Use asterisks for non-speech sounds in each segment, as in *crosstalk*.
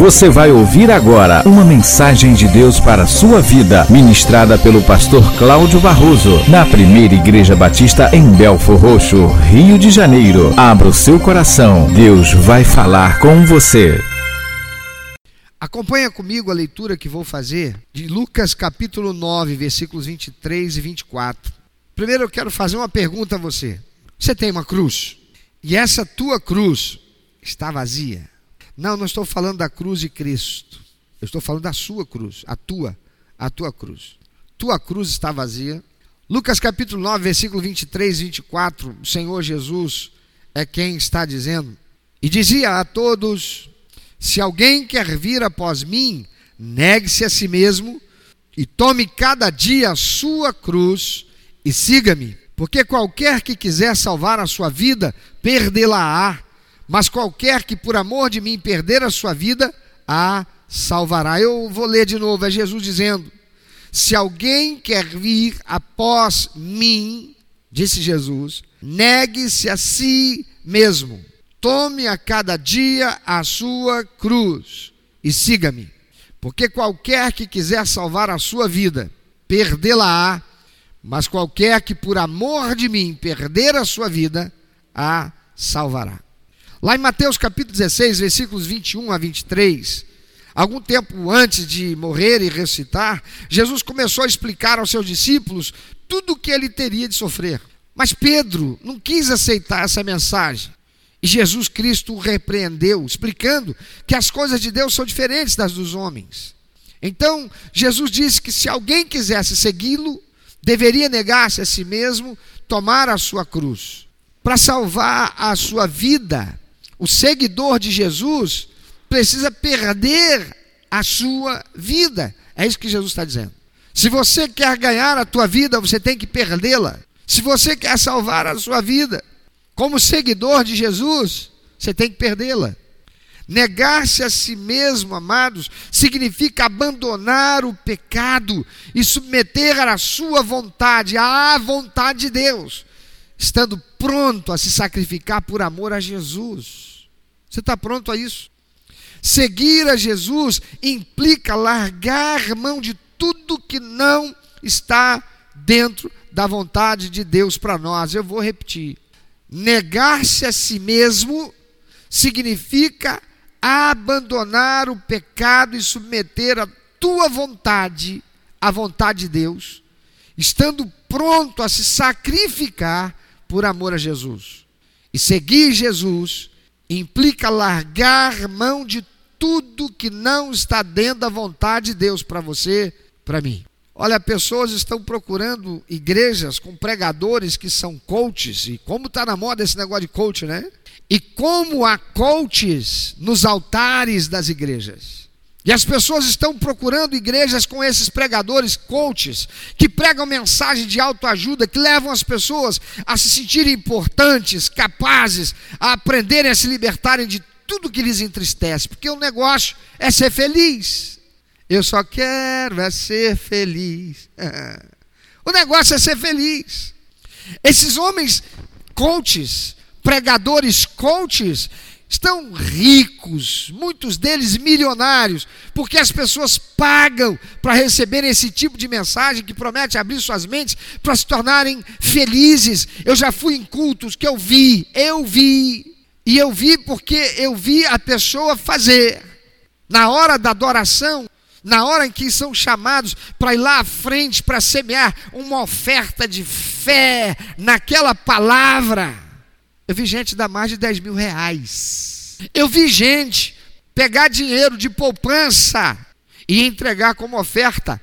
Você vai ouvir agora uma mensagem de Deus para a sua vida, ministrada pelo pastor Cláudio Barroso, na primeira Igreja Batista em Belfor Roxo, Rio de Janeiro. Abra o seu coração, Deus vai falar com você. Acompanha comigo a leitura que vou fazer de Lucas capítulo 9, versículos 23 e 24. Primeiro eu quero fazer uma pergunta a você. Você tem uma cruz? E essa tua cruz está vazia? Não, não estou falando da cruz de Cristo. Eu estou falando da sua cruz, a tua, a tua cruz. Tua cruz está vazia. Lucas capítulo 9, versículo 23 e 24, o Senhor Jesus é quem está dizendo. E dizia a todos: Se alguém quer vir após mim, negue-se a si mesmo e tome cada dia a sua cruz e siga-me. Porque qualquer que quiser salvar a sua vida, perdê-la-á mas qualquer que por amor de mim perder a sua vida, a salvará. Eu vou ler de novo, é Jesus dizendo: Se alguém quer vir após mim, disse Jesus, negue-se a si mesmo, tome a cada dia a sua cruz e siga-me. Porque qualquer que quiser salvar a sua vida, perdê-la-á, mas qualquer que por amor de mim perder a sua vida, a salvará. Lá em Mateus capítulo 16, versículos 21 a 23, algum tempo antes de morrer e ressuscitar, Jesus começou a explicar aos seus discípulos tudo o que ele teria de sofrer. Mas Pedro não quis aceitar essa mensagem. E Jesus Cristo o repreendeu, explicando que as coisas de Deus são diferentes das dos homens. Então, Jesus disse que se alguém quisesse segui-lo, deveria negar-se a si mesmo, tomar a sua cruz. Para salvar a sua vida, o seguidor de Jesus precisa perder a sua vida. É isso que Jesus está dizendo. Se você quer ganhar a tua vida, você tem que perdê-la. Se você quer salvar a sua vida, como seguidor de Jesus, você tem que perdê-la. Negar-se a si mesmo, amados, significa abandonar o pecado e submeter a sua vontade, à vontade de Deus, estando pronto a se sacrificar por amor a Jesus. Você está pronto a isso? Seguir a Jesus implica largar mão de tudo que não está dentro da vontade de Deus para nós. Eu vou repetir. Negar-se a si mesmo significa abandonar o pecado e submeter a tua vontade à vontade de Deus, estando pronto a se sacrificar por amor a Jesus. E seguir Jesus implica largar mão de tudo que não está dentro da vontade de Deus para você, para mim. Olha, pessoas estão procurando igrejas com pregadores que são coaches, e como está na moda esse negócio de coach, né? E como há coaches nos altares das igrejas. E as pessoas estão procurando igrejas com esses pregadores, coaches, que pregam mensagem de autoajuda, que levam as pessoas a se sentirem importantes, capazes, a aprenderem a se libertarem de tudo que lhes entristece, porque o negócio é ser feliz. Eu só quero é ser feliz. *laughs* O negócio é ser feliz. Esses homens coaches, pregadores coaches, estão ricos, muitos deles milionários, porque as pessoas pagam para receber esse tipo de mensagem que promete abrir suas mentes para se tornarem felizes. Eu já fui em cultos que eu vi, eu vi, e eu vi porque eu vi a pessoa fazer. Na hora da adoração, na hora em que são chamados para ir lá à frente para semear uma oferta de fé naquela palavra eu vi gente dar mais de 10 mil reais. Eu vi gente pegar dinheiro de poupança e entregar como oferta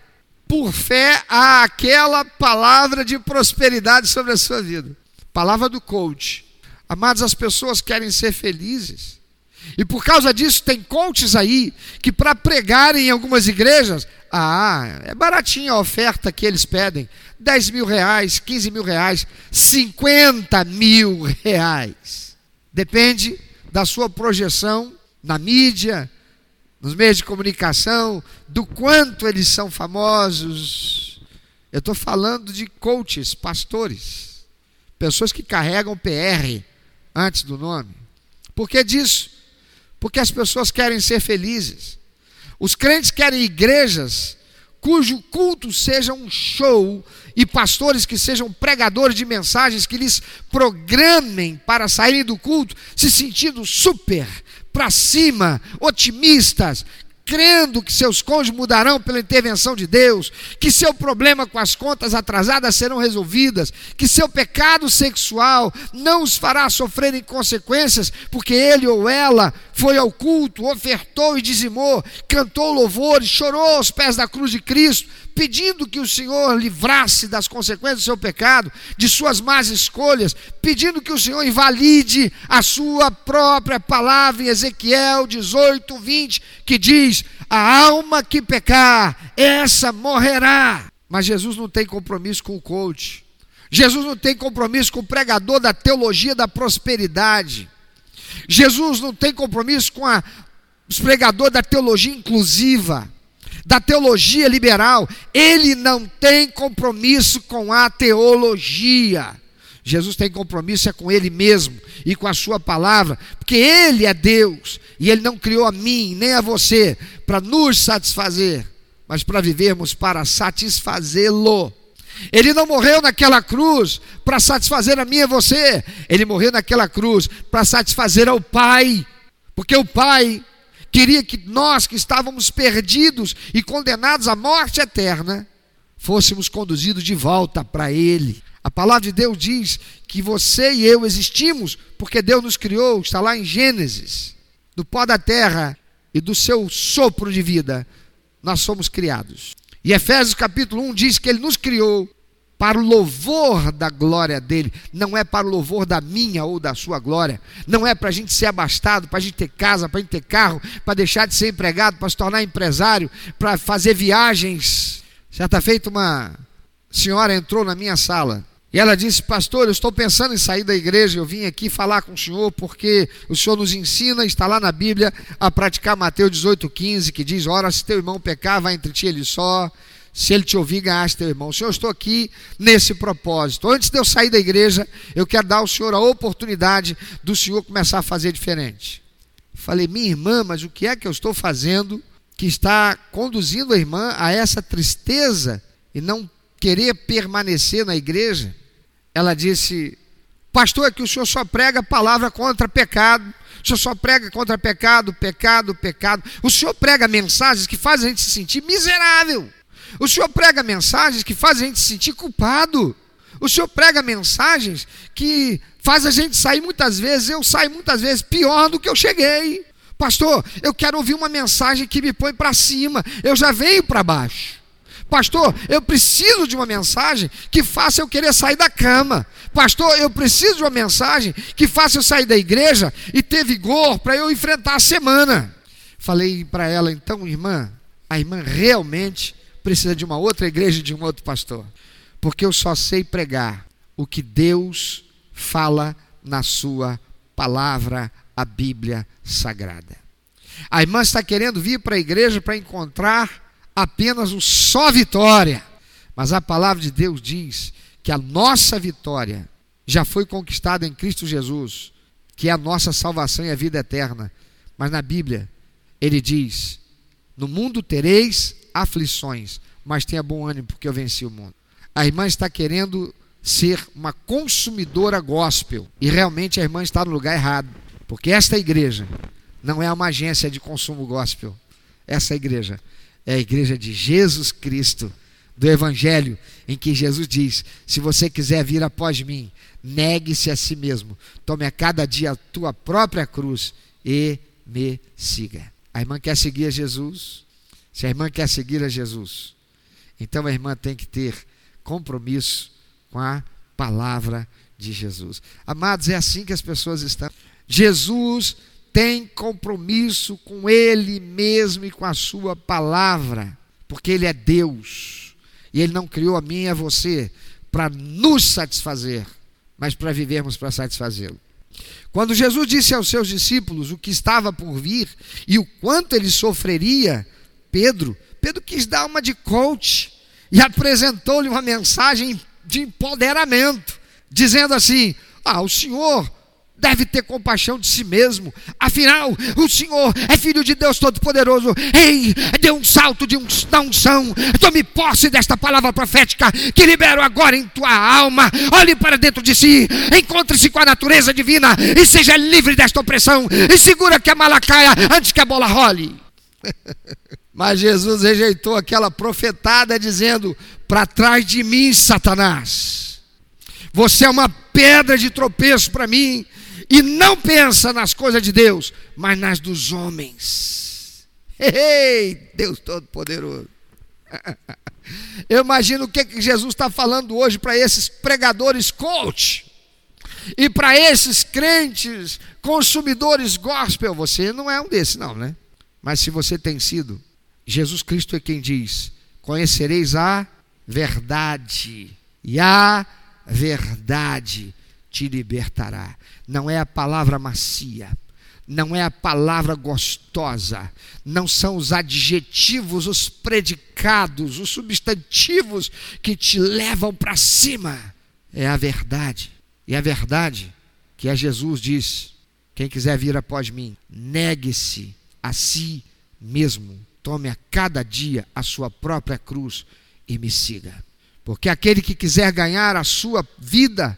por fé àquela palavra de prosperidade sobre a sua vida. Palavra do coach. Amados, as pessoas querem ser felizes. E por causa disso, tem coaches aí que, para pregar em algumas igrejas, ah, é baratinha a oferta que eles pedem. 10 mil reais, 15 mil reais, 50 mil reais. Depende da sua projeção na mídia, nos meios de comunicação, do quanto eles são famosos. Eu estou falando de coaches, pastores, pessoas que carregam PR antes do nome. Por que disso? Porque as pessoas querem ser felizes. Os crentes querem igrejas cujo culto seja um show e pastores que sejam pregadores de mensagens que lhes programem para saírem do culto se sentindo super, para cima, otimistas, crendo que seus cônjuges mudarão pela intervenção de Deus, que seu problema com as contas atrasadas serão resolvidas, que seu pecado sexual não os fará sofrerem consequências, porque ele ou ela foi ao culto, ofertou e dizimou, cantou louvores, chorou aos pés da cruz de Cristo, pedindo que o Senhor livrasse das consequências do seu pecado, de suas más escolhas, pedindo que o Senhor invalide a sua própria palavra em Ezequiel 18, 20, que diz: A alma que pecar, essa morrerá. Mas Jesus não tem compromisso com o coach. Jesus não tem compromisso com o pregador da teologia da prosperidade. Jesus não tem compromisso com a, os pregadores da teologia inclusiva da teologia liberal, ele não tem compromisso com a teologia. Jesus tem compromisso é com ele mesmo e com a sua palavra, porque ele é Deus e ele não criou a mim nem a você para nos satisfazer, mas para vivermos para satisfazê-lo. Ele não morreu naquela cruz para satisfazer a mim e você, ele morreu naquela cruz para satisfazer ao Pai, porque o Pai queria que nós que estávamos perdidos e condenados à morte eterna, fôssemos conduzidos de volta para Ele. A palavra de Deus diz que você e eu existimos porque Deus nos criou, está lá em Gênesis, do pó da terra e do seu sopro de vida, nós somos criados. E Efésios capítulo 1 diz que Ele nos criou para o louvor da glória dele, não é para o louvor da minha ou da sua glória, não é para a gente ser abastado, para a gente ter casa, para a gente ter carro, para deixar de ser empregado, para se tornar empresário, para fazer viagens. Certa feita, uma senhora entrou na minha sala e ela disse: Pastor, eu estou pensando em sair da igreja, eu vim aqui falar com o senhor porque o senhor nos ensina, está lá na Bíblia, a praticar Mateus 18,15, que diz: Ora, se teu irmão pecar, vai entre ti ele só se ele te ouvir, ganhaste teu irmão. Senhor, eu estou aqui nesse propósito. Antes de eu sair da igreja, eu quero dar ao Senhor a oportunidade do Senhor começar a fazer diferente. Falei, minha irmã, mas o que é que eu estou fazendo que está conduzindo a irmã a essa tristeza e não querer permanecer na igreja? Ela disse, pastor, é que o senhor só prega palavra contra pecado. O senhor só prega contra pecado, pecado, pecado. O senhor prega mensagens que fazem a gente se sentir miserável. O Senhor prega mensagens que fazem a gente se sentir culpado. O Senhor prega mensagens que faz a gente sair muitas vezes, eu saio muitas vezes pior do que eu cheguei. Pastor, eu quero ouvir uma mensagem que me põe para cima, eu já venho para baixo. Pastor, eu preciso de uma mensagem que faça eu querer sair da cama. Pastor, eu preciso de uma mensagem que faça eu sair da igreja e ter vigor para eu enfrentar a semana. Falei para ela, então, irmã, a irmã realmente precisa de uma outra igreja e de um outro pastor. Porque eu só sei pregar o que Deus fala na sua palavra, a Bíblia Sagrada. A irmã está querendo vir para a igreja para encontrar apenas o só vitória. Mas a palavra de Deus diz que a nossa vitória já foi conquistada em Cristo Jesus, que é a nossa salvação e a vida eterna. Mas na Bíblia, ele diz: No mundo tereis aflições, mas tenha bom ânimo, porque eu venci o mundo. A irmã está querendo ser uma consumidora gospel, e realmente a irmã está no lugar errado, porque esta igreja não é uma agência de consumo gospel. Essa igreja é a igreja de Jesus Cristo, do Evangelho, em que Jesus diz: Se você quiser vir após mim, negue-se a si mesmo, tome a cada dia a tua própria cruz e me siga. A irmã quer seguir a Jesus, se a irmã quer seguir a Jesus, então a irmã tem que ter compromisso com a palavra de Jesus. Amados, é assim que as pessoas estão. Jesus tem compromisso com Ele mesmo e com a Sua palavra, porque Ele é Deus e Ele não criou a mim e a você para nos satisfazer, mas para vivermos para satisfazê-lo. Quando Jesus disse aos seus discípulos o que estava por vir e o quanto ele sofreria, Pedro, Pedro quis dar uma de coach e apresentou-lhe uma mensagem de empoderamento, dizendo assim: Ah, o senhor deve ter compaixão de si mesmo. Afinal, o Senhor é filho de Deus Todo-Poderoso. Ei, dê um salto de um, unção. Tome posse desta palavra profética que libero agora em tua alma. Olhe para dentro de si, encontre-se com a natureza divina e seja livre desta opressão. E segura que a mala caia antes que a bola role. *laughs* Mas Jesus rejeitou aquela profetada dizendo: Para trás de mim, Satanás. Você é uma pedra de tropeço para mim e não pensa nas coisas de Deus, mas nas dos homens. Ei, Deus Todo-Poderoso. *laughs* Eu imagino o que, Jesus está falando hoje para esses pregadores coach e para esses crentes consumidores gospel. Você não é um desses, não, né? Mas se você tem sido, Jesus Cristo é quem diz: Conhecereis a verdade, e a verdade te libertará. Não é a palavra macia, não é a palavra gostosa, não são os adjetivos, os predicados, os substantivos que te levam para cima. É a verdade. E a verdade que a Jesus diz: quem quiser vir após mim, negue-se a si mesmo, tome a cada dia a sua própria cruz e me siga. Porque aquele que quiser ganhar a sua vida,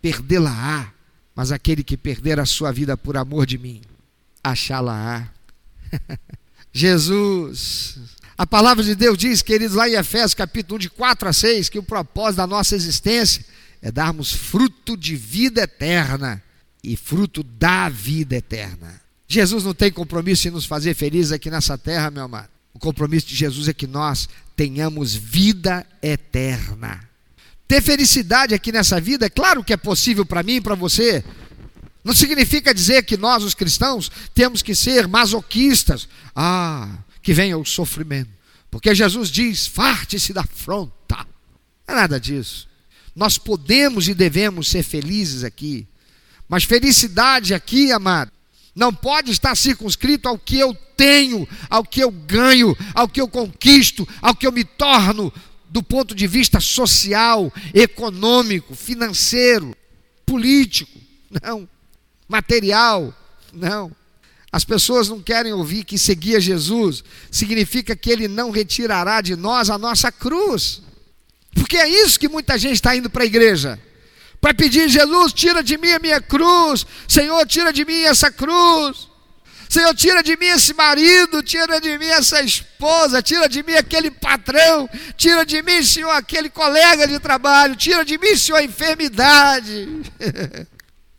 perdê-la-á. Mas aquele que perder a sua vida por amor de mim, achá-la-á. *laughs* Jesus. A palavra de Deus diz, queridos, lá em Efésios capítulo 1, de 4 a 6, que o propósito da nossa existência é darmos fruto de vida eterna e fruto da vida eterna. Jesus não tem compromisso em nos fazer felizes aqui nessa terra, meu amado. O compromisso de Jesus é que nós tenhamos vida eterna. Ter felicidade aqui nessa vida, é claro que é possível para mim e para você. Não significa dizer que nós, os cristãos, temos que ser masoquistas. Ah, que venha o sofrimento. Porque Jesus diz: farte-se da afronta. Não é nada disso. Nós podemos e devemos ser felizes aqui. Mas felicidade aqui, amado, não pode estar circunscrito ao que eu tenho, ao que eu ganho, ao que eu conquisto, ao que eu me torno do ponto de vista social, econômico, financeiro, político, não, material, não. As pessoas não querem ouvir que seguir Jesus significa que Ele não retirará de nós a nossa cruz, porque é isso que muita gente está indo para a igreja para pedir: Jesus, tira de mim a minha cruz, Senhor, tira de mim essa cruz. Senhor, tira de mim esse marido, tira de mim essa esposa, tira de mim aquele patrão, tira de mim, Senhor, aquele colega de trabalho, tira de mim, Senhor, a enfermidade. *laughs*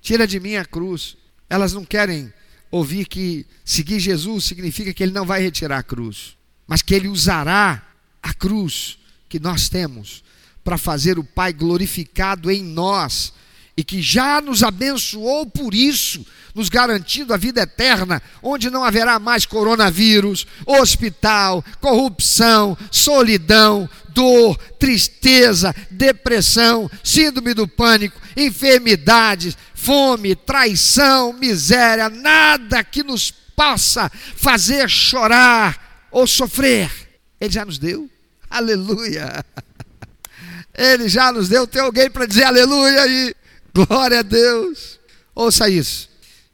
tira de mim a cruz. Elas não querem ouvir que seguir Jesus significa que ele não vai retirar a cruz, mas que ele usará a cruz que nós temos para fazer o Pai glorificado em nós e que já nos abençoou por isso, nos garantindo a vida eterna, onde não haverá mais coronavírus, hospital, corrupção, solidão, dor, tristeza, depressão, síndrome do pânico, enfermidades, fome, traição, miséria, nada que nos possa fazer chorar ou sofrer. Ele já nos deu. Aleluia. Ele já nos deu. Tem alguém para dizer aleluia aí? Glória a Deus. Ouça isso.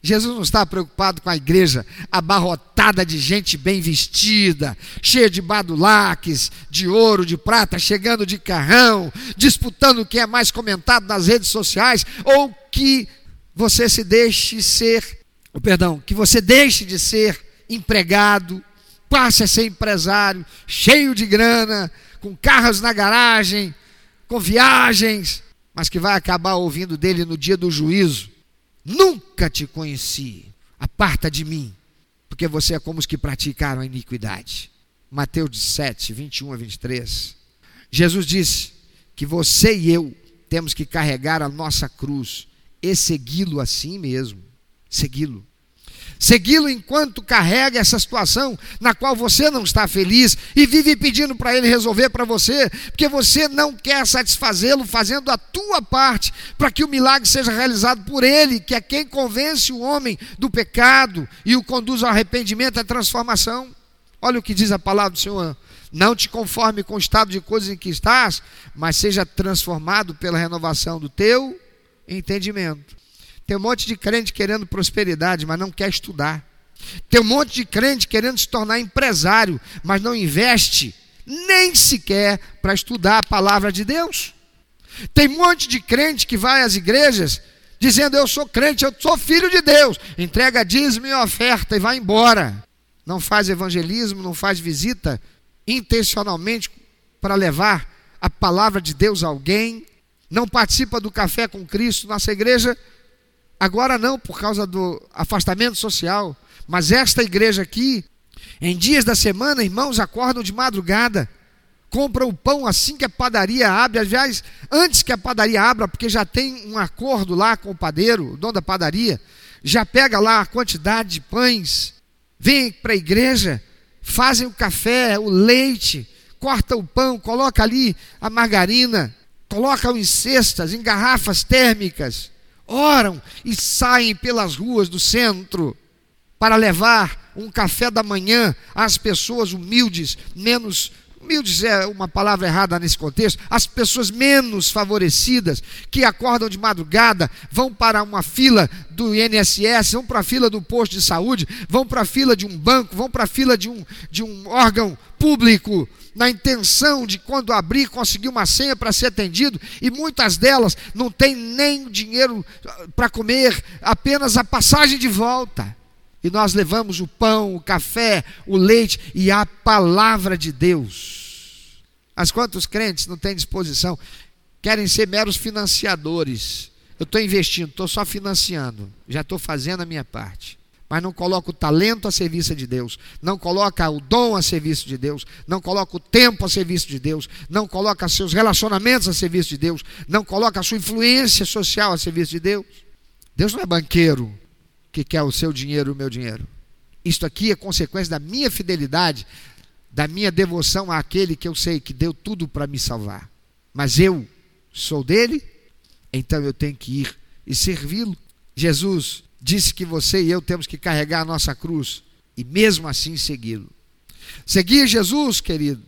Jesus não está preocupado com a igreja abarrotada de gente bem vestida, cheia de badulaques, de ouro, de prata, chegando de carrão, disputando quem é mais comentado nas redes sociais, ou que você se deixe ser, oh, perdão, que você deixe de ser empregado, passe a ser empresário, cheio de grana, com carros na garagem, com viagens, mas que vai acabar ouvindo dele no dia do juízo. Nunca te conheci, aparta de mim, porque você é como os que praticaram a iniquidade. Mateus 7, 21 a 23. Jesus disse que você e eu temos que carregar a nossa cruz e segui-lo assim mesmo. Segui-lo segui-lo enquanto carrega essa situação na qual você não está feliz e vive pedindo para ele resolver para você, porque você não quer satisfazê-lo fazendo a tua parte para que o milagre seja realizado por ele, que é quem convence o homem do pecado e o conduz ao arrependimento e à transformação. Olha o que diz a palavra do Senhor. Não te conforme com o estado de coisas em que estás, mas seja transformado pela renovação do teu entendimento Tem um monte de crente querendo prosperidade, mas não quer estudar. Tem um monte de crente querendo se tornar empresário, mas não investe nem sequer para estudar a palavra de Deus. Tem um monte de crente que vai às igrejas dizendo: Eu sou crente, eu sou filho de Deus, entrega dízimo e oferta e vai embora. Não faz evangelismo, não faz visita intencionalmente para levar a palavra de Deus a alguém, não participa do café com Cristo. Nossa igreja, agora não, por causa do afastamento social, mas esta igreja aqui, em dias da semana, irmãos, acordam de madrugada, compram o pão assim que a padaria abre, aliás, antes que a padaria abra, porque já tem um acordo lá com o padeiro, o dono da padaria, já pega lá a quantidade de pães, vem para a igreja, fazem o café, o leite, corta o pão, coloca ali a margarina, colocam em cestas, em garrafas térmicas, oram e saem pelas ruas do centro para levar um café da manhã às pessoas humildes, menos humildes é uma palavra errada nesse contexto, as pessoas menos favorecidas que acordam de madrugada, vão para uma fila do INSS, vão para a fila do posto de saúde, vão para a fila de um banco, vão para a fila de um, de um órgão público, na intenção de quando abrir conseguir uma senha para ser atendido, e muitas delas não têm nem dinheiro para comer, apenas a passagem de volta e nós levamos o pão, o café, o leite e a palavra de Deus. Mas quantos crentes não têm disposição? Querem ser meros financiadores. Eu estou investindo, estou só financiando, já estou fazendo a minha parte. Mas não coloca o talento a serviço de Deus, não coloca o dom a serviço de Deus, não coloca o tempo a serviço de Deus, não coloca seus relacionamentos a serviço de Deus, não coloca a sua influência social a serviço de Deus. Deus não é banqueiro, que quer o seu dinheiro e o meu dinheiro. Isto aqui é consequência da minha fidelidade, da minha devoção àquele que eu sei que deu tudo para me salvar. Mas eu sou dele, então eu tenho que ir e servi-lo. Jesus disse que você e eu temos que carregar a nossa cruz e mesmo assim segui-lo. Seguir Jesus, querido,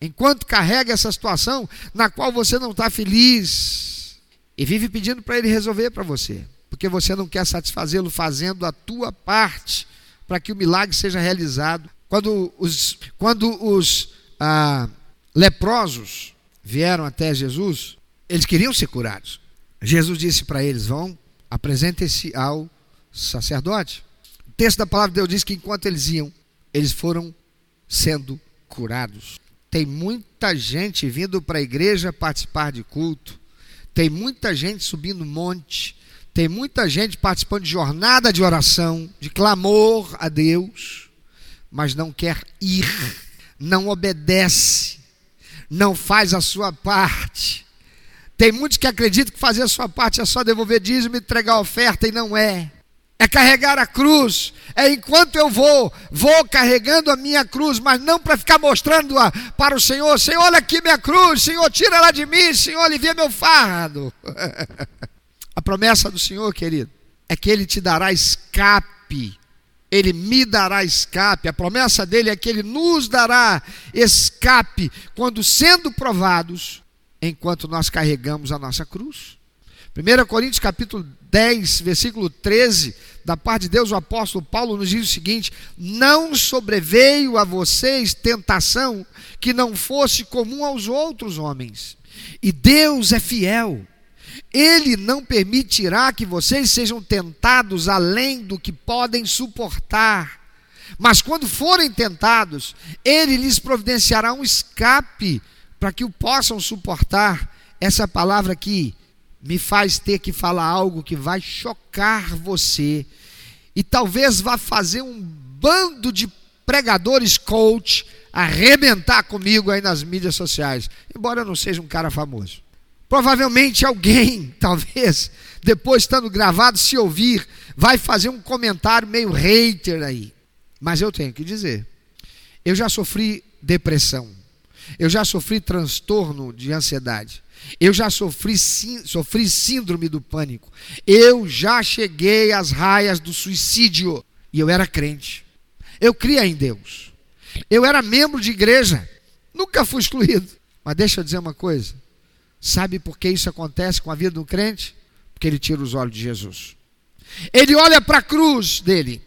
enquanto carrega essa situação na qual você não está feliz e vive pedindo para ele resolver para você porque você não quer satisfazê-lo fazendo a tua parte para que o milagre seja realizado. Quando os, quando os ah, leprosos vieram até Jesus, eles queriam ser curados. Jesus disse para eles: vão, apresentem-se ao sacerdote. O texto da palavra de Deus diz que enquanto eles iam, eles foram sendo curados. Tem muita gente vindo para a igreja participar de culto, tem muita gente subindo monte, tem muita gente participando de jornada de oração, de clamor a Deus, mas não quer ir, não obedece, não faz a sua parte. Tem muitos que acreditam que fazer a sua parte é só devolver dízimo e entregar a oferta, e não é. É carregar a cruz, é enquanto eu vou, vou carregando a minha cruz, mas não para ficar mostrando-a para o Senhor. Senhor, olha aqui minha cruz, Senhor, tira ela de mim, Senhor, alivia meu fardo. *laughs* A promessa do Senhor, querido, é que Ele te dará escape. Ele me dará escape. A promessa dele é que Ele nos dará escape quando sendo provados, enquanto nós carregamos a nossa cruz. 1 Coríntios capítulo 10, versículo 13, da parte de Deus, o apóstolo Paulo nos diz o seguinte: Não sobreveio a vocês tentação que não fosse comum aos outros homens, e Deus é fiel ele não permitirá que vocês sejam tentados além do que podem suportar. Mas quando forem tentados, Ele lhes providenciará um escape para que o possam suportar. Essa palavra aqui me faz ter que falar algo que vai chocar você e talvez vá fazer um bando de pregadores coach arrebentar comigo aí nas mídias sociais, embora eu não seja um cara famoso. Provavelmente alguém, *laughs* talvez, depois estando gravado, se ouvir, vai fazer um comentário meio hater aí. Mas eu tenho que dizer, eu já sofri depressão, eu já sofri transtorno de ansiedade, eu já sofri, sofri síndrome do pânico, eu já cheguei às raias do suicídio e eu era crente. Eu cria em Deus. Eu era membro de igreja, nunca fui excluído. Mas deixa eu dizer uma coisa: Sabe por que isso acontece com a vida do crente? Porque ele tira os olhos de Jesus. Ele olha para a cruz dele.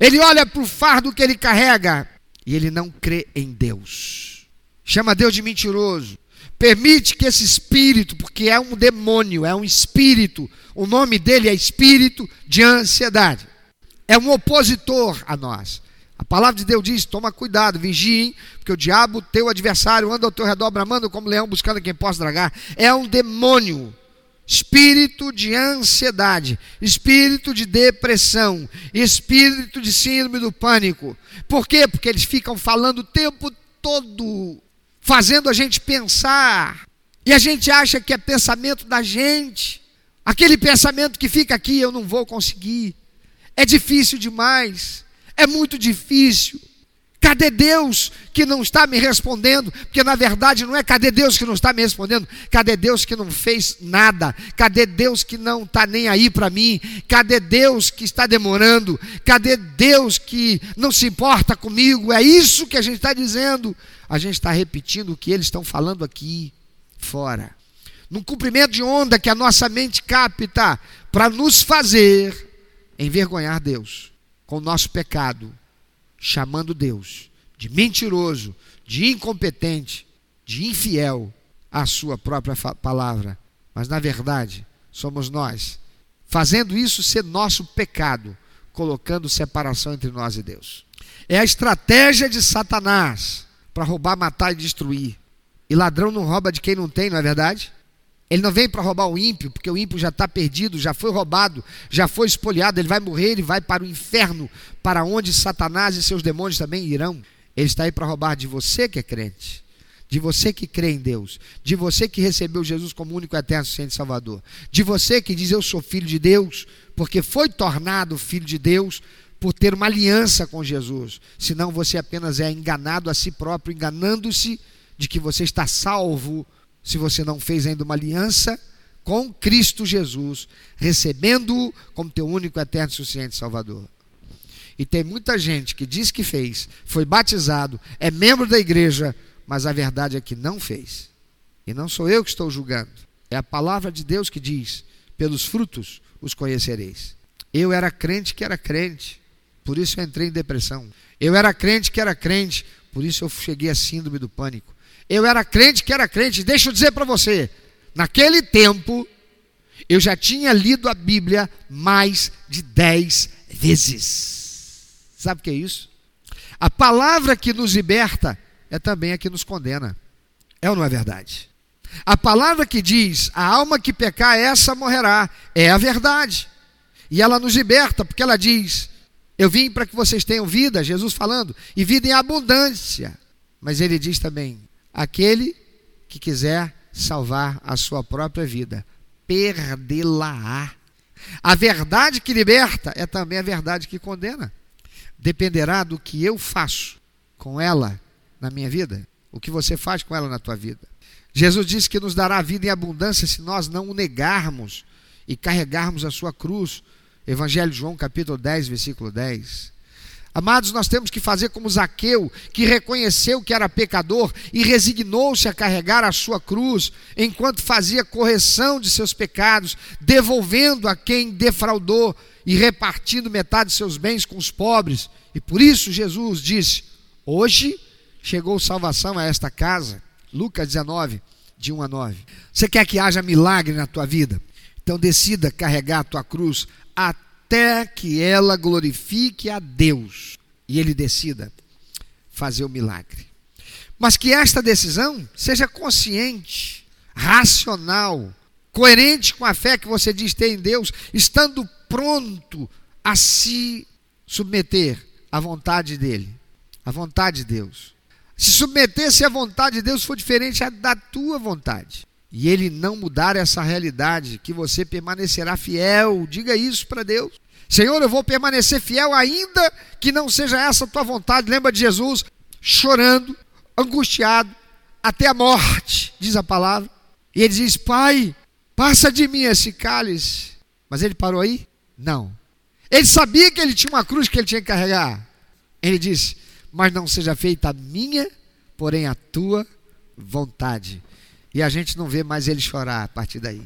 Ele olha para o fardo que ele carrega e ele não crê em Deus. Chama Deus de mentiroso. Permite que esse espírito, porque é um demônio, é um espírito, o nome dele é espírito de ansiedade. É um opositor a nós. A palavra de Deus diz: toma cuidado, vigiem, porque o diabo, teu adversário, anda ao teu redor bramando como leão buscando quem possa dragar. É um demônio espírito de ansiedade, espírito de depressão, espírito de síndrome do pânico. Por quê? Porque eles ficam falando o tempo todo, fazendo a gente pensar, e a gente acha que é pensamento da gente. Aquele pensamento que fica aqui, eu não vou conseguir. É difícil demais. É muito difícil. Cadê Deus que não está me respondendo? Porque na verdade não é cadê Deus que não está me respondendo, cadê Deus que não fez nada? Cadê Deus que não está nem aí para mim? Cadê Deus que está demorando? Cadê Deus que não se importa comigo? É isso que a gente está dizendo. A gente está repetindo o que eles estão falando aqui fora. Num cumprimento de onda que a nossa mente capta para nos fazer envergonhar Deus com o nosso pecado chamando Deus de mentiroso, de incompetente, de infiel à sua própria palavra. Mas na verdade, somos nós, fazendo isso ser nosso pecado, colocando separação entre nós e Deus. É a estratégia de Satanás para roubar, matar e destruir. E ladrão não rouba de quem não tem, não é verdade? Ele não vem para roubar o ímpio, porque o ímpio já está perdido, já foi roubado, já foi espoliado, ele vai morrer, ele vai para o inferno, para onde Satanás e seus demônios também irão. Ele está aí para roubar de você que é crente, de você que crê em Deus, de você que recebeu Jesus como único eterno suficiente Salvador, de você que diz eu sou filho de Deus, porque foi tornado filho de Deus por ter uma aliança com Jesus. Senão você apenas é enganado a si próprio, enganando-se de que você está salvo se você não fez ainda uma aliança com Cristo Jesus, recebendo-o como teu único, eterno e suficiente Salvador. E tem muita gente que diz que fez, foi batizado, é membro da igreja, mas a verdade é que não fez. E não sou eu que estou julgando, é a palavra de Deus que diz: pelos frutos os conhecereis. Eu era crente que era crente, por isso eu entrei em depressão. Eu era crente que era crente, por isso eu cheguei à síndrome do pânico. Eu era crente que era crente. Deixa eu dizer para você, naquele tempo eu já tinha lido a Bíblia mais de dez vezes. Sabe o que é isso? A palavra que nos liberta é também a que nos condena. É ou não é verdade? A palavra que diz: a alma que pecar, essa morrerá, é a verdade. E ela nos liberta, porque ela diz: Eu vim para que vocês tenham vida, Jesus falando, e vida em abundância. Mas ele diz também: Aquele que quiser salvar a sua própria vida, perdê-la-á. A verdade que liberta é também a verdade que condena. Dependerá do que eu faço com ela na minha vida, o que você faz com ela na tua vida. Jesus disse que nos dará vida em abundância se nós não o negarmos e carregarmos a sua cruz. Evangelho de João, capítulo 10, versículo 10. Amados, nós temos que fazer como Zaqueu, que reconheceu que era pecador e resignou-se a carregar a sua cruz, enquanto fazia correção de seus pecados, devolvendo a quem defraudou e repartindo metade de seus bens com os pobres. E por isso Jesus disse: Hoje chegou salvação a esta casa. Lucas 19, de 1 a 9. Você quer que haja milagre na tua vida? Então decida carregar a tua cruz até até que ela glorifique a Deus e ele decida fazer o milagre. Mas que esta decisão seja consciente, racional, coerente com a fé que você diz ter em Deus, estando pronto a se submeter à vontade dele, à vontade de Deus. Se submeter se a vontade de Deus for diferente da tua vontade e ele não mudar essa realidade, que você permanecerá fiel. Diga isso para Deus. Senhor, eu vou permanecer fiel ainda que não seja essa a tua vontade. Lembra de Jesus chorando, angustiado até a morte, diz a palavra. E ele diz: Pai, passa de mim esse cálice. Mas ele parou aí? Não. Ele sabia que ele tinha uma cruz que ele tinha que carregar. Ele disse: Mas não seja feita a minha, porém a tua vontade. E a gente não vê mais ele chorar a partir daí,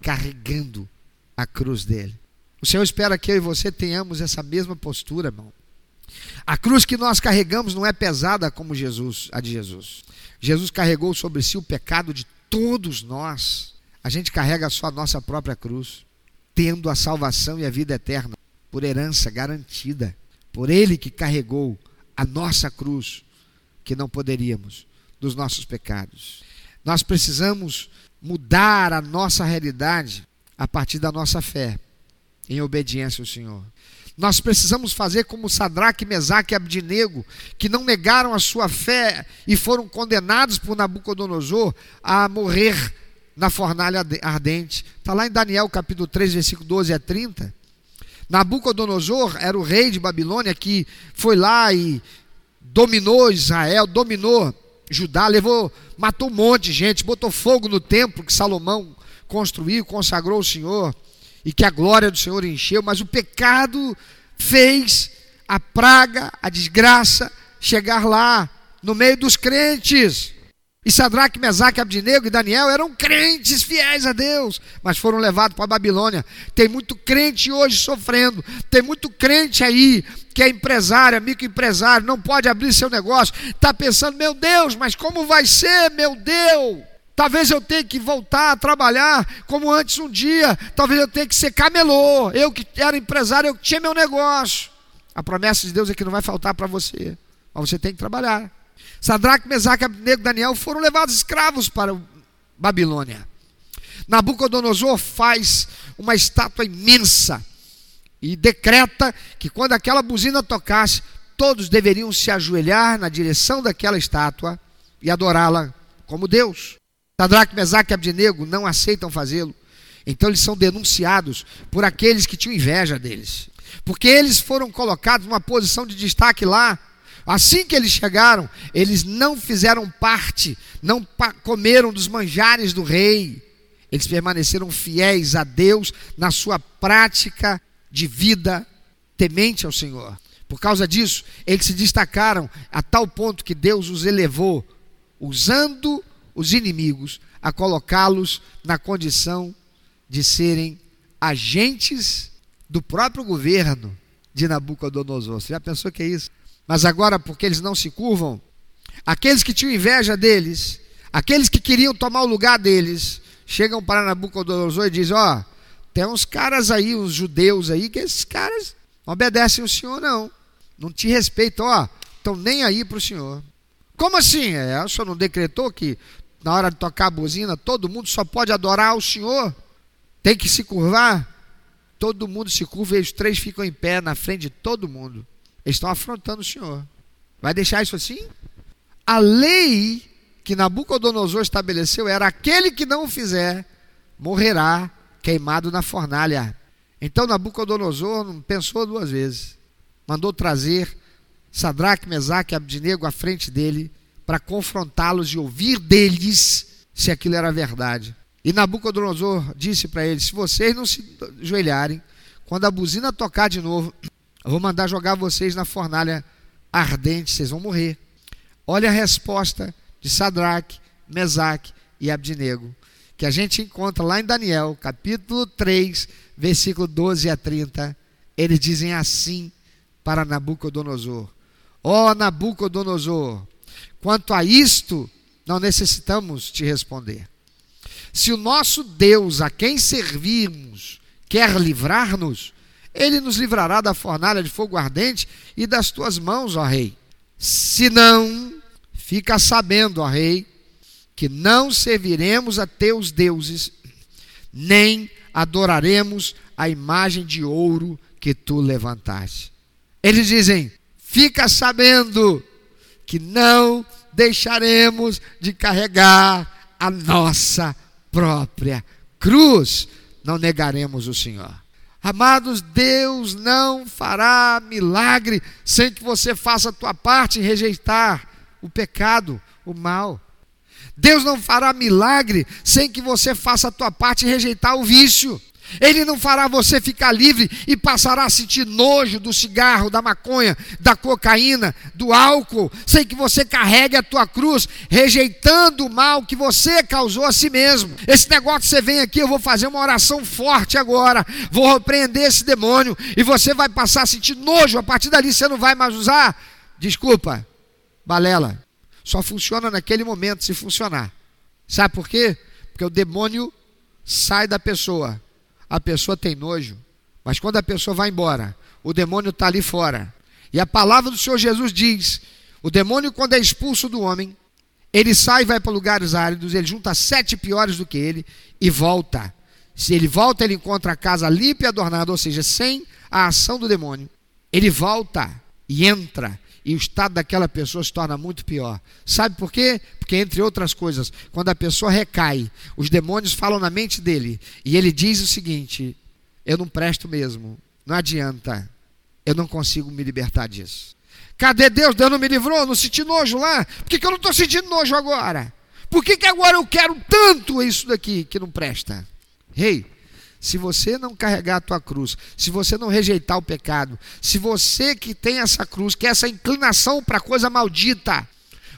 carregando a cruz dele. O Senhor espera que eu e você tenhamos essa mesma postura, irmão. A cruz que nós carregamos não é pesada como Jesus, a de Jesus. Jesus carregou sobre si o pecado de todos nós. A gente carrega só a nossa própria cruz, tendo a salvação e a vida eterna por herança garantida. Por ele que carregou a nossa cruz, que não poderíamos, dos nossos pecados. Nós precisamos mudar a nossa realidade a partir da nossa fé, em obediência ao Senhor. Nós precisamos fazer como Sadraque, Mesaque e Abdinego, que não negaram a sua fé e foram condenados por Nabucodonosor a morrer na fornalha ardente. Está lá em Daniel capítulo 3, versículo 12 a 30. Nabucodonosor era o rei de Babilônia que foi lá e dominou Israel, dominou Judá, levou, matou um monte de gente, botou fogo no templo que Salomão construiu, consagrou o Senhor e que a glória do Senhor encheu, mas o pecado fez a praga, a desgraça chegar lá, no meio dos crentes. E Sadraque, Mesaque, Abdinego e Daniel eram crentes fiéis a Deus, mas foram levados para a Babilônia. Tem muito crente hoje sofrendo, tem muito crente aí que é empresário, microempresário, não pode abrir seu negócio, está pensando, meu Deus, mas como vai ser, meu Deus? Talvez eu tenha que voltar a trabalhar como antes um dia. Talvez eu tenha que ser camelô. Eu que era empresário, eu que tinha meu negócio. A promessa de Deus é que não vai faltar para você. Mas você tem que trabalhar. Sadraque, Mesaque, e Daniel foram levados escravos para Babilônia. Nabucodonosor faz uma estátua imensa e decreta que quando aquela buzina tocasse, todos deveriam se ajoelhar na direção daquela estátua e adorá-la como Deus. Sadraque, Mesaque e Abdinego não aceitam fazê-lo. Então eles são denunciados por aqueles que tinham inveja deles. Porque eles foram colocados numa posição de destaque lá. Assim que eles chegaram, eles não fizeram parte, não comeram dos manjares do rei. Eles permaneceram fiéis a Deus na sua prática de vida temente ao Senhor. Por causa disso, eles se destacaram a tal ponto que Deus os elevou, usando os inimigos a colocá-los na condição de serem agentes do próprio governo de Nabucodonosor. Você já pensou que é isso? Mas agora, porque eles não se curvam, aqueles que tinham inveja deles, aqueles que queriam tomar o lugar deles, chegam para Nabucodonosor e dizem: Ó, oh, tem uns caras aí, uns judeus aí, que esses caras não obedecem o Senhor, não. Não te respeitam, ó, estão nem aí para o Senhor. Como assim? É, o Senhor não decretou que na hora de tocar a buzina, todo mundo só pode adorar o Senhor. Tem que se curvar. Todo mundo se curva e os três ficam em pé na frente de todo mundo. Eles estão afrontando o Senhor. Vai deixar isso assim? A lei que Nabucodonosor estabeleceu era aquele que não o fizer morrerá queimado na fornalha. Então Nabucodonosor não pensou duas vezes. Mandou trazer Sadraque, Mesaque e Abdinego à frente dele para confrontá-los e ouvir deles se aquilo era verdade. E Nabucodonosor disse para eles: Se vocês não se ajoelharem, quando a buzina tocar de novo, eu vou mandar jogar vocês na fornalha ardente, vocês vão morrer. Olha a resposta de Sadraque, Mesaque e Abdinego, que a gente encontra lá em Daniel, capítulo 3, versículo 12 a 30. Eles dizem assim para Nabucodonosor: Ó oh, Nabucodonosor, Quanto a isto, não necessitamos te responder. Se o nosso Deus, a quem servirmos, quer livrar-nos, ele nos livrará da fornalha de fogo ardente e das tuas mãos, ó Rei. Se não, fica sabendo, ó Rei, que não serviremos a teus deuses, nem adoraremos a imagem de ouro que tu levantaste. Eles dizem: fica sabendo que não deixaremos de carregar a nossa própria cruz, não negaremos o Senhor. Amados, Deus não fará milagre sem que você faça a tua parte em rejeitar o pecado, o mal. Deus não fará milagre sem que você faça a tua parte em rejeitar o vício. Ele não fará você ficar livre e passará a sentir nojo do cigarro, da maconha, da cocaína, do álcool, sem que você carregue a tua cruz, rejeitando o mal que você causou a si mesmo. Esse negócio você vem aqui, eu vou fazer uma oração forte agora, vou repreender esse demônio e você vai passar a sentir nojo. A partir dali você não vai mais usar. Desculpa, balela. Só funciona naquele momento se funcionar. Sabe por quê? Porque o demônio sai da pessoa a pessoa tem nojo. Mas quando a pessoa vai embora, o demônio está ali fora. E a palavra do Senhor Jesus diz: o demônio, quando é expulso do homem, ele sai e vai para lugares áridos, ele junta sete piores do que ele e volta. Se ele volta, ele encontra a casa limpa e adornada, ou seja, sem a ação do demônio. Ele volta e entra e o estado daquela pessoa se torna muito pior. Sabe por quê? Porque, entre outras coisas, quando a pessoa recai, os demônios falam na mente dele e ele diz o seguinte: Eu não presto mesmo, não adianta, eu não consigo me libertar disso. Cadê Deus? Deus não me livrou, não senti nojo lá. Por que, que eu não estou sentindo nojo agora? Por que, que agora eu quero tanto isso daqui que não presta? Rei, hey, se você não carregar a tua cruz, se você não rejeitar o pecado, se você que tem essa cruz, que é essa inclinação para coisa maldita,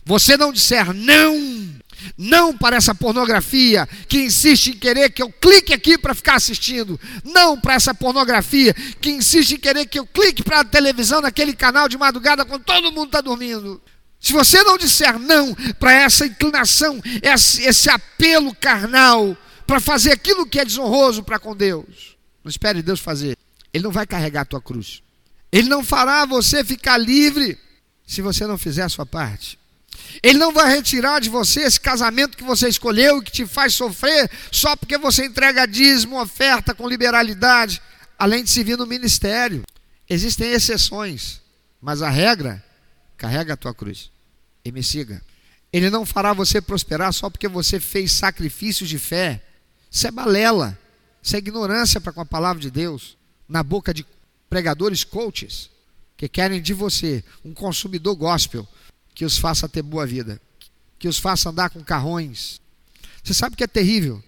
você não disser não, não para essa pornografia que insiste em querer que eu clique aqui para ficar assistindo, não para essa pornografia que insiste em querer que eu clique para a televisão naquele canal de madrugada quando todo mundo está dormindo. Se você não disser não para essa inclinação, esse, esse apelo carnal, para fazer aquilo que é desonroso para com Deus. Não espere Deus fazer. Ele não vai carregar a tua cruz. Ele não fará você ficar livre se você não fizer a sua parte. Ele não vai retirar de você esse casamento que você escolheu e que te faz sofrer só porque você entrega dízimo, oferta com liberalidade, além de servir no ministério. Existem exceções, mas a regra, carrega a tua cruz e me siga. Ele não fará você prosperar só porque você fez sacrifícios de fé isso é balela. Isso é ignorância para com a palavra de Deus. Na boca de pregadores coaches que querem de você um consumidor gospel que os faça ter boa vida, que os faça andar com carrões. Você sabe o que é terrível?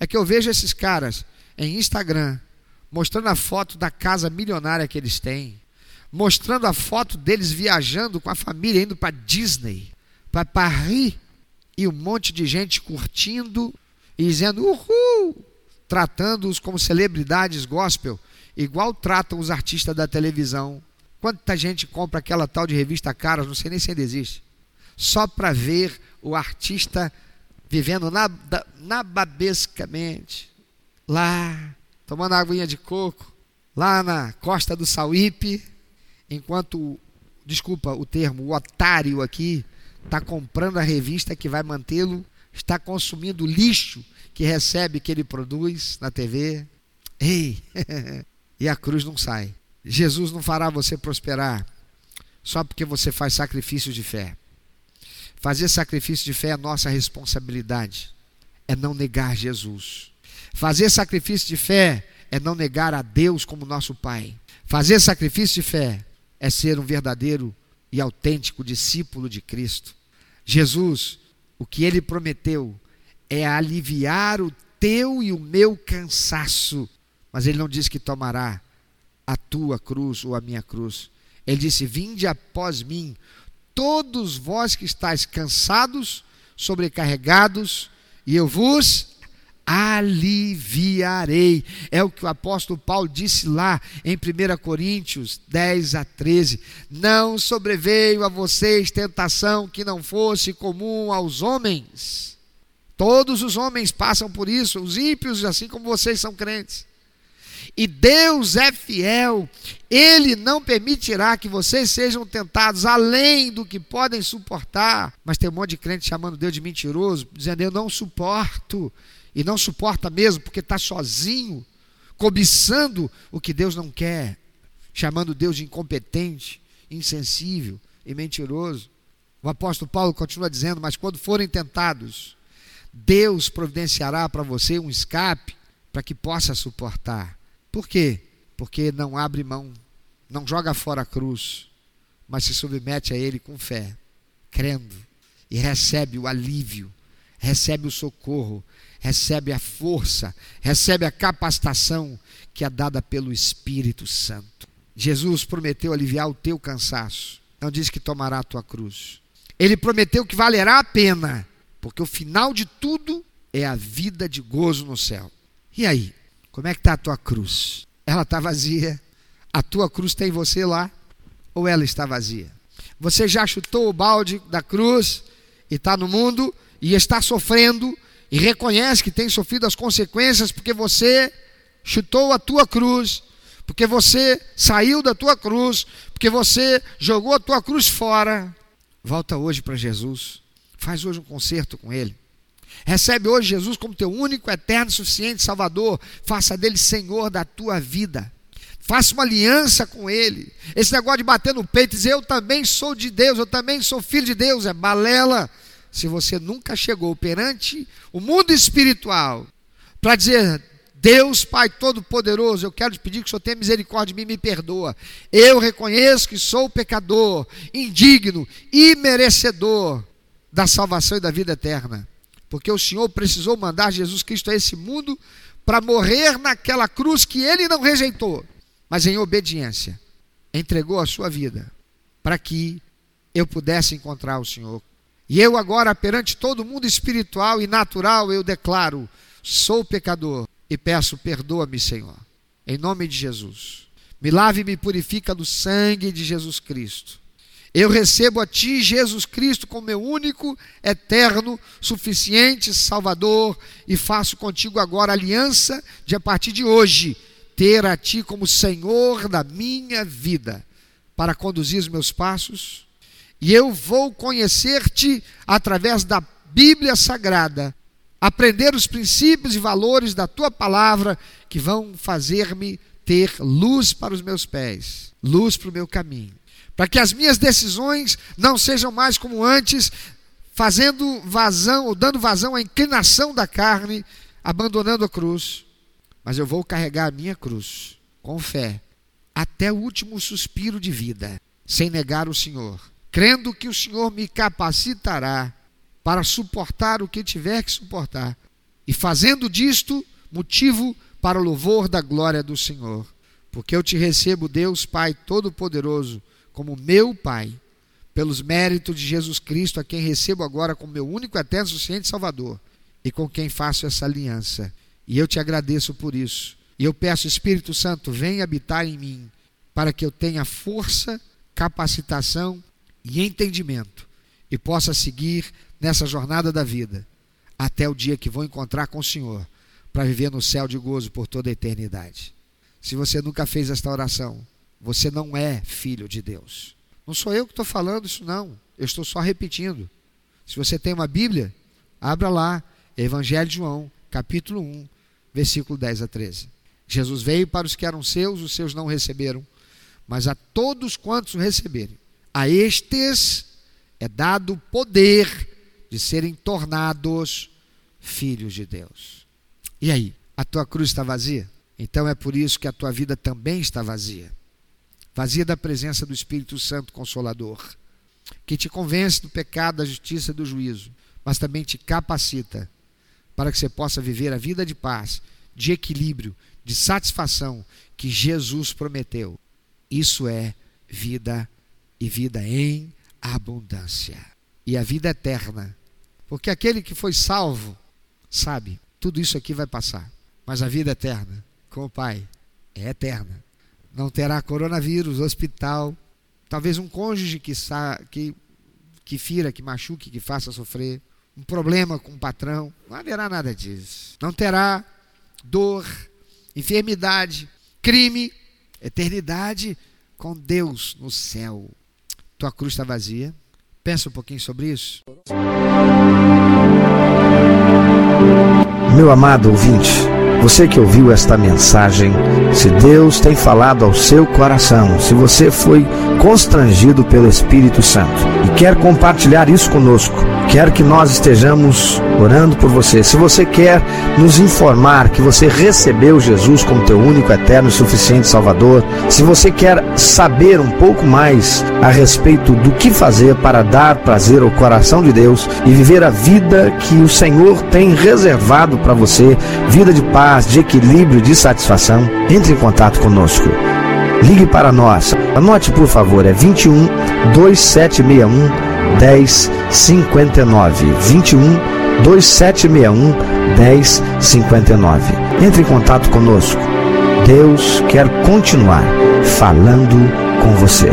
É que eu vejo esses caras em Instagram mostrando a foto da casa milionária que eles têm, mostrando a foto deles viajando com a família indo para Disney, para Paris e um monte de gente curtindo e dizendo uhul, tratando-os como celebridades gospel, igual tratam os artistas da televisão. Quanta gente compra aquela tal de revista Caras, não sei nem se ainda existe, só para ver o artista vivendo nababescamente, lá, tomando aguinha de coco, lá na costa do Sauípe, enquanto, desculpa o termo, o otário aqui está comprando a revista que vai mantê-lo está consumindo lixo que recebe, que ele produz na TV. Ei, *laughs* e a cruz não sai. Jesus não fará você prosperar só porque você faz sacrifício de fé. Fazer sacrifício de fé é nossa responsabilidade, é não negar Jesus. Fazer sacrifício de fé é não negar a Deus como nosso Pai. Fazer sacrifício de fé é ser um verdadeiro e autêntico discípulo de Cristo. Jesus o que ele prometeu é aliviar o teu e o meu cansaço. Mas ele não disse que tomará a tua cruz ou a minha cruz. Ele disse: Vinde após mim, todos vós que estáis cansados, sobrecarregados, e eu vos aliviarei. É o que o apóstolo Paulo disse lá em 1 Coríntios 10 a 13. Não sobreveio a vocês tentação que não fosse comum aos homens. Todos os homens passam por isso, os ímpios, assim como vocês são crentes. E Deus é fiel, Ele não permitirá que vocês sejam tentados além do que podem suportar. Mas tem um monte de crente chamando Deus de mentiroso, dizendo: Eu não suporto, e não suporta mesmo porque está sozinho, cobiçando o que Deus não quer, chamando Deus de incompetente, insensível e mentiroso. O apóstolo Paulo continua dizendo: Mas quando forem tentados, Deus providenciará para você um escape para que possa suportar. Por quê? Porque não abre mão, não joga fora a cruz, mas se submete a Ele com fé, crendo, e recebe o alívio recebe o socorro, recebe a força, recebe a capacitação que é dada pelo Espírito Santo. Jesus prometeu aliviar o teu cansaço, não diz que tomará a tua cruz. Ele prometeu que valerá a pena, porque o final de tudo é a vida de gozo no céu. E aí, como é que está a tua cruz? Ela está vazia? A tua cruz tem você lá? Ou ela está vazia? Você já chutou o balde da cruz e está no mundo e está sofrendo e reconhece que tem sofrido as consequências porque você chutou a tua cruz, porque você saiu da tua cruz, porque você jogou a tua cruz fora. Volta hoje para Jesus. Faz hoje um concerto com Ele. Recebe hoje Jesus como teu único, eterno, suficiente Salvador. Faça dele Senhor da tua vida. Faça uma aliança com Ele. Esse negócio de bater no peito e dizer eu também sou de Deus, eu também sou filho de Deus, é balela. Se você nunca chegou perante o mundo espiritual para dizer Deus Pai Todo-Poderoso, eu quero te pedir que o Senhor tenha misericórdia de mim e me perdoa. Eu reconheço que sou pecador, indigno e merecedor da salvação e da vida eterna. Porque o Senhor precisou mandar Jesus Cristo a esse mundo para morrer naquela cruz que ele não rejeitou, mas em obediência entregou a sua vida para que eu pudesse encontrar o Senhor. E eu agora, perante todo mundo espiritual e natural, eu declaro: sou pecador e peço perdoa-me, Senhor. Em nome de Jesus. Me lave e me purifica do sangue de Jesus Cristo. Eu recebo a Ti, Jesus Cristo, como meu único, eterno, suficiente Salvador e faço contigo agora aliança de a partir de hoje ter a Ti como Senhor da minha vida para conduzir os meus passos e eu vou conhecer-te através da Bíblia Sagrada, aprender os princípios e valores da Tua palavra que vão fazer-me ter luz para os meus pés, luz para o meu caminho. Para que as minhas decisões não sejam mais como antes, fazendo vazão ou dando vazão à inclinação da carne, abandonando a cruz. Mas eu vou carregar a minha cruz com fé até o último suspiro de vida, sem negar o Senhor, crendo que o Senhor me capacitará para suportar o que tiver que suportar, e fazendo disto motivo para o louvor da glória do Senhor. Porque eu te recebo, Deus Pai Todo-Poderoso, como meu Pai, pelos méritos de Jesus Cristo, a quem recebo agora como meu único, eterno, suficiente Salvador, e com quem faço essa aliança. E eu te agradeço por isso. E eu peço, Espírito Santo, venha habitar em mim, para que eu tenha força, capacitação e entendimento, e possa seguir nessa jornada da vida, até o dia que vou encontrar com o Senhor, para viver no céu de gozo por toda a eternidade. Se você nunca fez esta oração, você não é filho de Deus. Não sou eu que estou falando isso, não. Eu estou só repetindo. Se você tem uma Bíblia, abra lá, Evangelho de João, capítulo 1, versículo 10 a 13. Jesus veio para os que eram seus, os seus não receberam, mas a todos quantos o receberem, a estes é dado poder de serem tornados filhos de Deus. E aí, a tua cruz está vazia? Então é por isso que a tua vida também está vazia vazia da presença do Espírito Santo Consolador, que te convence do pecado, da justiça e do juízo, mas também te capacita para que você possa viver a vida de paz, de equilíbrio, de satisfação que Jesus prometeu. Isso é vida e vida em abundância. E a vida eterna. Porque aquele que foi salvo sabe, tudo isso aqui vai passar. Mas a vida eterna com o Pai é eterna não terá coronavírus, hospital, talvez um cônjuge que, que, que fira, que machuque, que faça sofrer, um problema com o patrão, não haverá nada disso. Não terá dor, enfermidade, crime, eternidade com Deus no céu. Tua cruz está vazia. Pensa um pouquinho sobre isso. Meu amado ouvinte, você que ouviu esta mensagem, se Deus tem falado ao seu coração, se você foi constrangido pelo Espírito Santo e quer compartilhar isso conosco, quero que nós estejamos orando por você. Se você quer nos informar que você recebeu Jesus como teu único, eterno e suficiente Salvador, se você quer saber um pouco mais a respeito do que fazer para dar prazer ao coração de Deus e viver a vida que o Senhor tem reservado para você, vida de paz, de equilíbrio, de satisfação, entre em contato conosco. Ligue para nós. Anote, por favor, é 21 2761 1059. 21 2761 1059. Entre em contato conosco. Deus quer continuar falando com você.